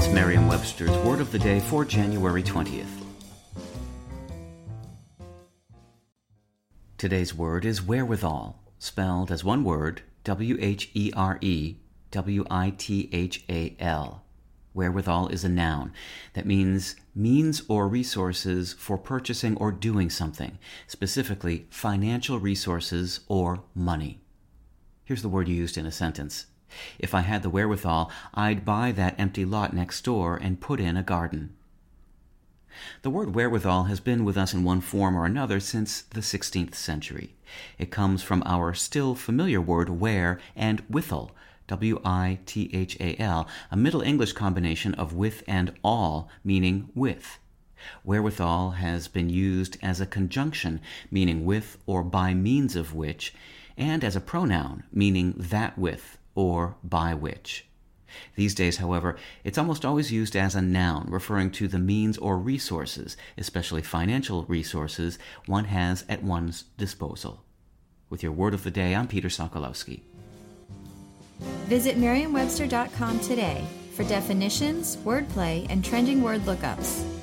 It's Merriam Webster's Word of the Day for January 20th. Today's word is wherewithal, spelled as one word W H E R E W I T H A L. Wherewithal is a noun that means means or resources for purchasing or doing something, specifically financial resources or money. Here's the word used in a sentence. If I had the wherewithal, I'd buy that empty lot next door and put in a garden. The word wherewithal has been with us in one form or another since the 16th century. It comes from our still familiar word where and withal, W I T H A L, a Middle English combination of with and all, meaning with. Wherewithal has been used as a conjunction, meaning with or by means of which, and as a pronoun, meaning that with or by which. These days, however, it's almost always used as a noun, referring to the means or resources, especially financial resources, one has at one's disposal. With your word of the day, I'm Peter Sokolowski. Visit Merriam-Webster.com today for definitions, wordplay, and trending word lookups.